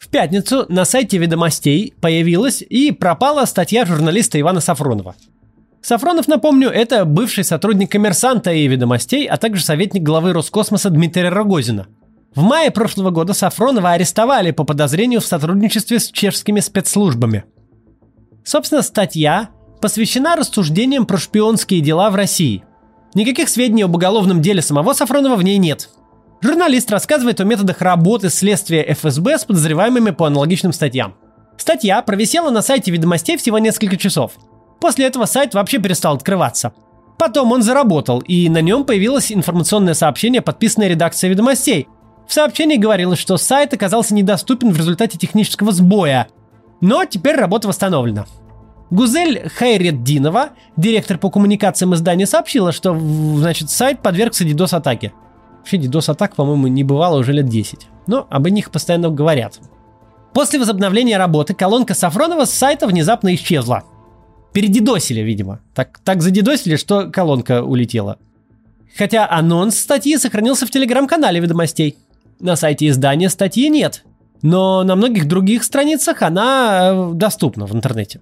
В пятницу на сайте «Ведомостей» появилась и пропала статья журналиста Ивана Сафронова. Сафронов, напомню, это бывший сотрудник «Коммерсанта» и «Ведомостей», а также советник главы Роскосмоса Дмитрия Рогозина. В мае прошлого года Сафронова арестовали по подозрению в сотрудничестве с чешскими спецслужбами. Собственно, статья посвящена рассуждениям про шпионские дела в России. Никаких сведений об уголовном деле самого Сафронова в ней нет – Журналист рассказывает о методах работы следствия ФСБ с подозреваемыми по аналогичным статьям. Статья провисела на сайте ведомостей всего несколько часов. После этого сайт вообще перестал открываться. Потом он заработал, и на нем появилось информационное сообщение, подписанное редакцией ведомостей. В сообщении говорилось, что сайт оказался недоступен в результате технического сбоя. Но теперь работа восстановлена. Гузель Хайреддинова, директор по коммуникациям издания, сообщила, что значит, сайт подвергся DDoS-атаке. Вообще DDoS-атак, по-моему, не бывало уже лет 10. Но об них постоянно говорят. После возобновления работы колонка Сафронова с сайта внезапно исчезла. Передидосили, видимо. Так, так задидосили, что колонка улетела. Хотя анонс статьи сохранился в телеграм-канале ведомостей. На сайте издания статьи нет, но на многих других страницах она э, доступна в интернете.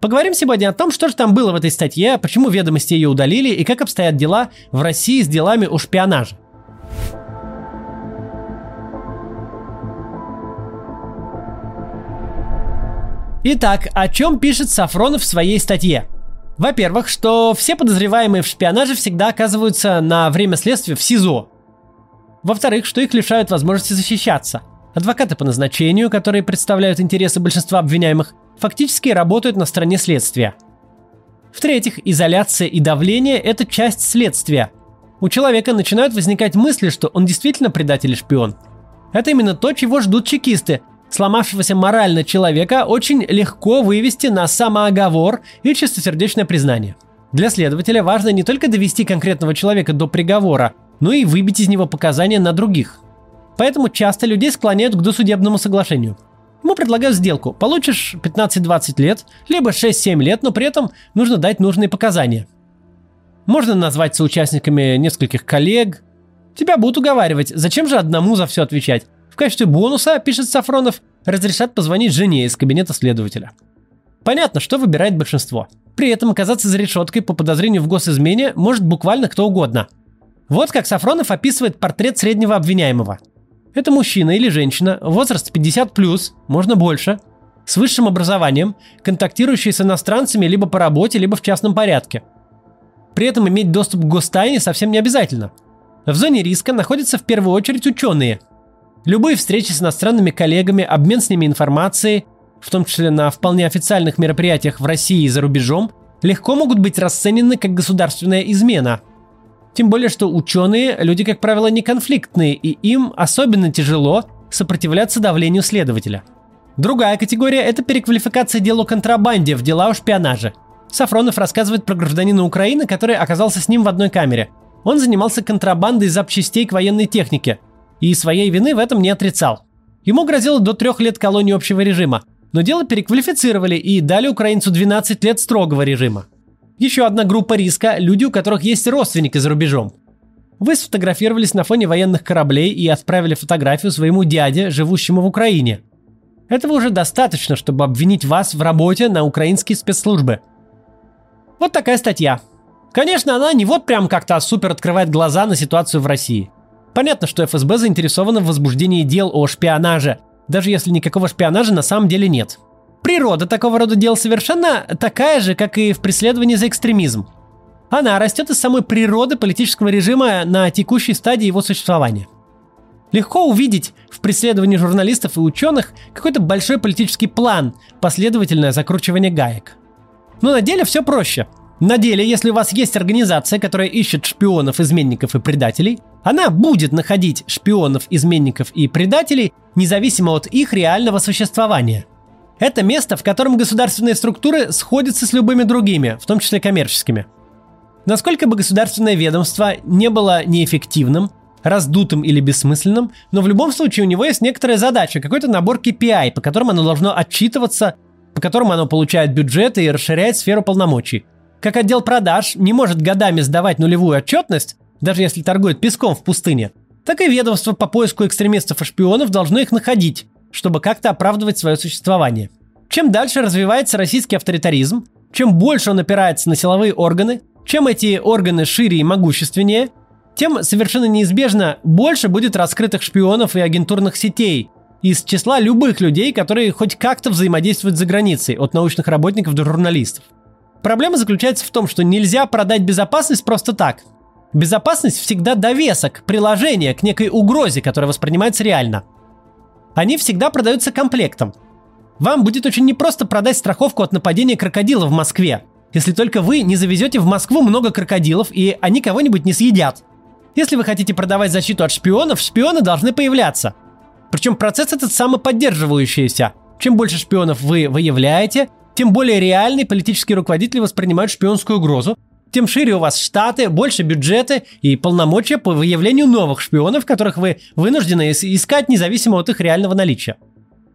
Поговорим сегодня о том, что же там было в этой статье, почему ведомости ее удалили и как обстоят дела в России с делами о шпионаже. Итак, о чем пишет Сафронов в своей статье? Во-первых, что все подозреваемые в шпионаже всегда оказываются на время следствия в СИЗО. Во-вторых, что их лишают возможности защищаться. Адвокаты по назначению, которые представляют интересы большинства обвиняемых, фактически работают на стороне следствия. В-третьих, изоляция и давление – это часть следствия. У человека начинают возникать мысли, что он действительно предатель и шпион. Это именно то, чего ждут чекисты, Сломавшегося морально человека очень легко вывести на самооговор и чистосердечное признание. Для следователя важно не только довести конкретного человека до приговора, но и выбить из него показания на других. Поэтому часто людей склоняют к досудебному соглашению. Ему предлагают сделку. Получишь 15-20 лет, либо 6-7 лет, но при этом нужно дать нужные показания. Можно назвать соучастниками нескольких коллег. Тебя будут уговаривать, зачем же одному за все отвечать? Качестве бонуса, пишет Сафронов, разрешат позвонить жене из кабинета следователя. Понятно, что выбирает большинство. При этом оказаться за решеткой по подозрению в госизмене может буквально кто угодно. Вот как Сафронов описывает портрет среднего обвиняемого. Это мужчина или женщина, возраст 50+, можно больше, с высшим образованием, контактирующий с иностранцами либо по работе, либо в частном порядке. При этом иметь доступ к гостайне совсем не обязательно. В зоне риска находятся в первую очередь ученые, Любые встречи с иностранными коллегами, обмен с ними информацией, в том числе на вполне официальных мероприятиях в России и за рубежом, легко могут быть расценены как государственная измена. Тем более, что ученые – люди, как правило, не конфликтные, и им особенно тяжело сопротивляться давлению следователя. Другая категория – это переквалификация дел о контрабанде в дела о шпионаже. Сафронов рассказывает про гражданина Украины, который оказался с ним в одной камере. Он занимался контрабандой запчастей к военной технике – и своей вины в этом не отрицал. Ему грозило до трех лет колонии общего режима, но дело переквалифицировали и дали украинцу 12 лет строгого режима. Еще одна группа риска – люди, у которых есть родственники за рубежом. Вы сфотографировались на фоне военных кораблей и отправили фотографию своему дяде, живущему в Украине. Этого уже достаточно, чтобы обвинить вас в работе на украинские спецслужбы. Вот такая статья. Конечно, она не вот прям как-то супер открывает глаза на ситуацию в России – Понятно, что ФСБ заинтересована в возбуждении дел о шпионаже, даже если никакого шпионажа на самом деле нет. Природа такого рода дел совершенно такая же, как и в преследовании за экстремизм. Она растет из самой природы политического режима на текущей стадии его существования. Легко увидеть в преследовании журналистов и ученых какой-то большой политический план, последовательное закручивание гаек. Но на деле все проще – на деле, если у вас есть организация, которая ищет шпионов, изменников и предателей, она будет находить шпионов, изменников и предателей, независимо от их реального существования. Это место, в котором государственные структуры сходятся с любыми другими, в том числе коммерческими. Насколько бы государственное ведомство не было неэффективным, раздутым или бессмысленным, но в любом случае у него есть некоторая задача, какой-то набор KPI, по которым оно должно отчитываться, по которым оно получает бюджеты и расширяет сферу полномочий – как отдел продаж не может годами сдавать нулевую отчетность, даже если торгует песком в пустыне, так и ведомство по поиску экстремистов и шпионов должно их находить, чтобы как-то оправдывать свое существование. Чем дальше развивается российский авторитаризм, чем больше он опирается на силовые органы, чем эти органы шире и могущественнее, тем совершенно неизбежно больше будет раскрытых шпионов и агентурных сетей из числа любых людей, которые хоть как-то взаимодействуют за границей, от научных работников до журналистов. Проблема заключается в том, что нельзя продать безопасность просто так. Безопасность всегда довесок, приложение к некой угрозе, которая воспринимается реально. Они всегда продаются комплектом. Вам будет очень непросто продать страховку от нападения крокодила в Москве, если только вы не завезете в Москву много крокодилов и они кого-нибудь не съедят. Если вы хотите продавать защиту от шпионов, шпионы должны появляться. Причем процесс этот самоподдерживающийся. Чем больше шпионов вы выявляете, тем более реальный политические руководители воспринимают шпионскую угрозу, тем шире у вас штаты, больше бюджеты и полномочия по выявлению новых шпионов, которых вы вынуждены искать независимо от их реального наличия.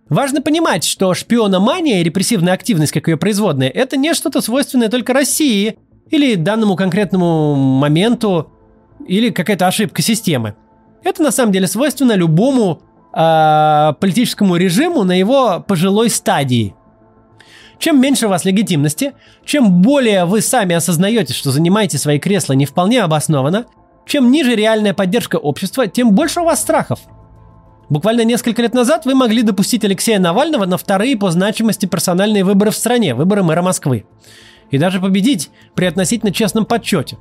Важно понимать, что шпиономания и репрессивная активность, как ее производная, это не что-то свойственное только России или данному конкретному моменту, или какая-то ошибка системы. Это на самом деле свойственно любому э, политическому режиму на его пожилой стадии. Чем меньше у вас легитимности, чем более вы сами осознаете, что занимаете свои кресла не вполне обоснованно, чем ниже реальная поддержка общества, тем больше у вас страхов – Буквально несколько лет назад вы могли допустить Алексея Навального на вторые по значимости персональные выборы в стране, выборы мэра Москвы. И даже победить при относительно честном подсчете.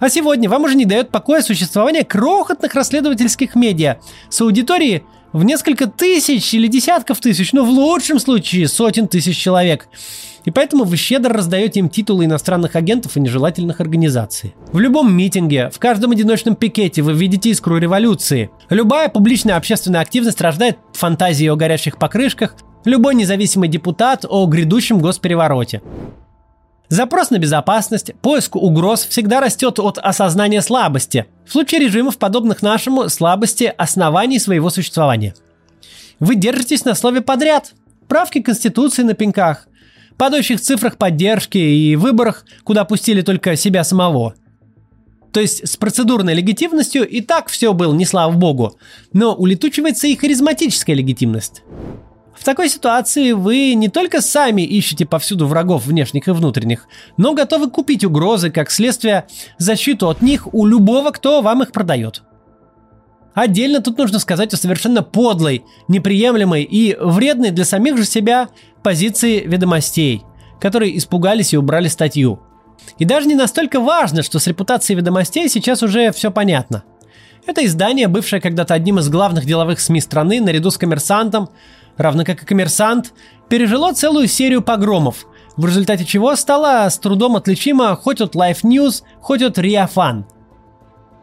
А сегодня вам уже не дает покоя существование крохотных расследовательских медиа с аудиторией в несколько тысяч или десятков тысяч, но в лучшем случае сотен тысяч человек – и поэтому вы щедро раздаете им титулы иностранных агентов и нежелательных организаций. В любом митинге, в каждом одиночном пикете вы видите искру революции. Любая публичная общественная активность рождает фантазии о горящих покрышках, любой независимый депутат о грядущем госперевороте. Запрос на безопасность, поиск угроз всегда растет от осознания слабости. В случае режимов, подобных нашему, слабости оснований своего существования. Вы держитесь на слове подряд. Правки Конституции на пеньках, падающих цифрах поддержки и выборах, куда пустили только себя самого. То есть с процедурной легитимностью и так все было, не слава богу, но улетучивается и харизматическая легитимность. В такой ситуации вы не только сами ищете повсюду врагов внешних и внутренних, но готовы купить угрозы, как следствие, защиту от них у любого, кто вам их продает. Отдельно тут нужно сказать о совершенно подлой, неприемлемой и вредной для самих же себя позиции ведомостей, которые испугались и убрали статью. И даже не настолько важно, что с репутацией ведомостей сейчас уже все понятно. Это издание, бывшее когда-то одним из главных деловых СМИ страны, наряду с коммерсантом, равно как и коммерсант, пережило целую серию погромов, в результате чего стало с трудом отличимо хоть от Life News, хоть от Риафан –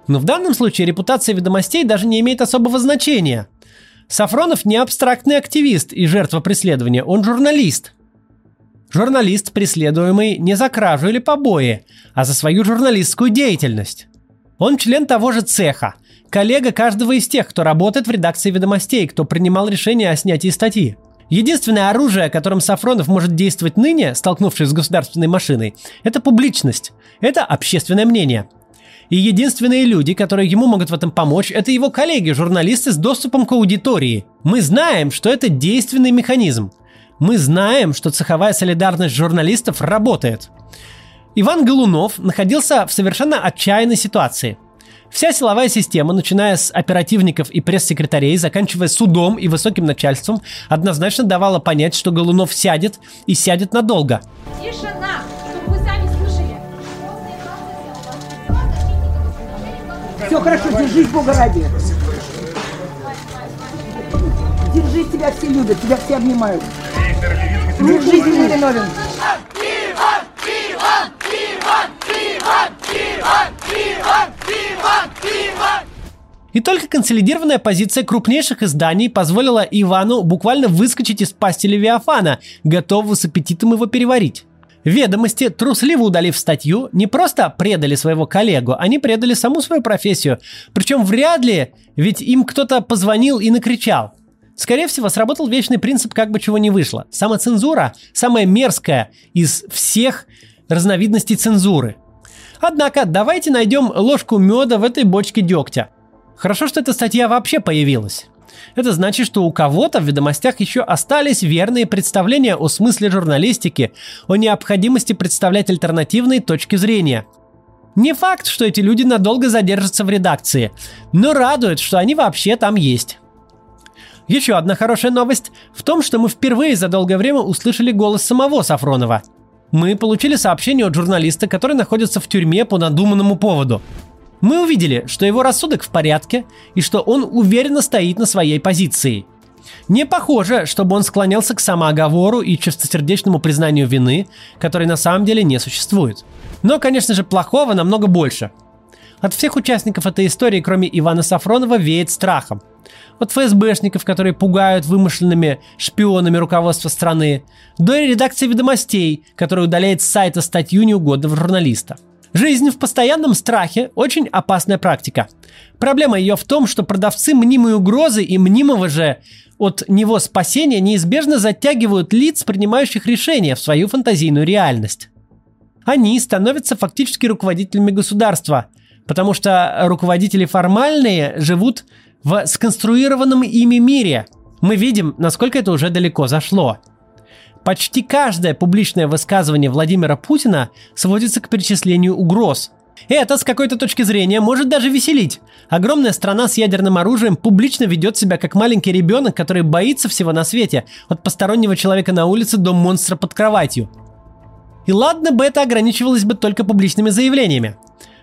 но в данном случае репутация ведомостей даже не имеет особого значения. Сафронов не абстрактный активист и жертва преследования, он журналист. Журналист, преследуемый не за кражу или побои, а за свою журналистскую деятельность. Он член того же цеха, коллега каждого из тех, кто работает в редакции ведомостей, кто принимал решение о снятии статьи. Единственное оружие, которым Сафронов может действовать ныне, столкнувшись с государственной машиной, это публичность, это общественное мнение – и единственные люди, которые ему могут в этом помочь, это его коллеги, журналисты с доступом к аудитории. Мы знаем, что это действенный механизм. Мы знаем, что цеховая солидарность журналистов работает. Иван Голунов находился в совершенно отчаянной ситуации. Вся силовая система, начиная с оперативников и пресс-секретарей, заканчивая судом и высоким начальством, однозначно давала понять, что Голунов сядет и сядет надолго. Тишина! Все хорошо, держись, Бога ради. Держись, тебя все любят, тебя все обнимают. Держись, ты не виновен. И только консолидированная позиция крупнейших изданий позволила Ивану буквально выскочить из пасти Левиафана, готового с аппетитом его переварить. Ведомости, трусливо удалив статью, не просто предали своего коллегу, они предали саму свою профессию. Причем вряд ли, ведь им кто-то позвонил и накричал. Скорее всего, сработал вечный принцип, как бы чего не вышло. Самоцензура – самая мерзкая из всех разновидностей цензуры. Однако, давайте найдем ложку меда в этой бочке дегтя. Хорошо, что эта статья вообще появилась. Это значит, что у кого-то в ведомостях еще остались верные представления о смысле журналистики, о необходимости представлять альтернативные точки зрения. Не факт, что эти люди надолго задержатся в редакции, но радует, что они вообще там есть. Еще одна хорошая новость в том, что мы впервые за долгое время услышали голос самого Сафронова. Мы получили сообщение от журналиста, который находится в тюрьме по надуманному поводу. Мы увидели, что его рассудок в порядке и что он уверенно стоит на своей позиции. Не похоже, чтобы он склонялся к самооговору и чистосердечному признанию вины, которой на самом деле не существует. Но, конечно же, плохого намного больше. От всех участников этой истории, кроме Ивана Сафронова, веет страхом – от ФСБшников, которые пугают вымышленными шпионами руководства страны, до редакции ведомостей, которая удаляет с сайта статью неугодного журналиста. Жизнь в постоянном страхе – очень опасная практика. Проблема ее в том, что продавцы мнимой угрозы и мнимого же от него спасения неизбежно затягивают лиц, принимающих решения в свою фантазийную реальность. Они становятся фактически руководителями государства, потому что руководители формальные живут в сконструированном ими мире. Мы видим, насколько это уже далеко зашло. Почти каждое публичное высказывание Владимира Путина сводится к перечислению угроз. Это с какой-то точки зрения может даже веселить. Огромная страна с ядерным оружием публично ведет себя как маленький ребенок, который боится всего на свете, от постороннего человека на улице до монстра под кроватью. И ладно бы это ограничивалось бы только публичными заявлениями.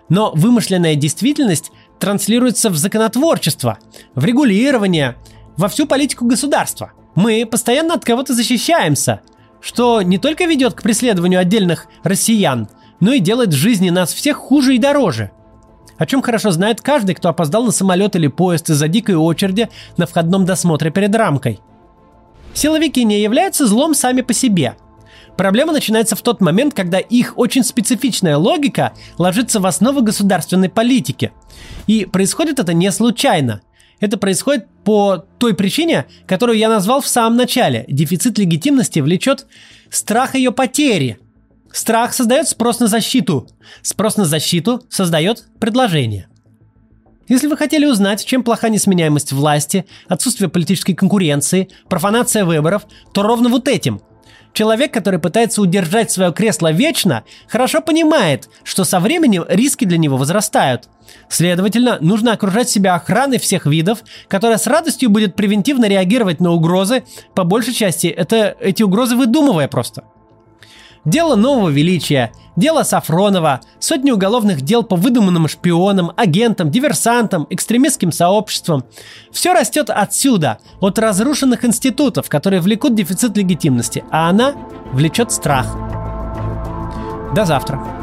Но вымышленная действительность транслируется в законотворчество, в регулирование, во всю политику государства. Мы постоянно от кого-то защищаемся, что не только ведет к преследованию отдельных россиян, но и делает жизни нас всех хуже и дороже. О чем хорошо знает каждый, кто опоздал на самолет или поезд из-за дикой очереди на входном досмотре перед рамкой. Силовики не являются злом сами по себе – Проблема начинается в тот момент, когда их очень специфичная логика ложится в основу государственной политики. И происходит это не случайно. Это происходит по той причине, которую я назвал в самом начале. Дефицит легитимности влечет страх ее потери. Страх создает спрос на защиту. Спрос на защиту создает предложение. Если вы хотели узнать, чем плоха несменяемость власти, отсутствие политической конкуренции, профанация выборов, то ровно вот этим – Человек, который пытается удержать свое кресло вечно, хорошо понимает, что со временем риски для него возрастают. Следовательно, нужно окружать себя охраной всех видов, которая с радостью будет превентивно реагировать на угрозы, по большей части это эти угрозы выдумывая просто. Дело нового величия, дело Сафронова, сотни уголовных дел по выдуманным шпионам, агентам, диверсантам, экстремистским сообществам. Все растет отсюда, от разрушенных институтов, которые влекут дефицит легитимности, а она влечет страх. До завтра.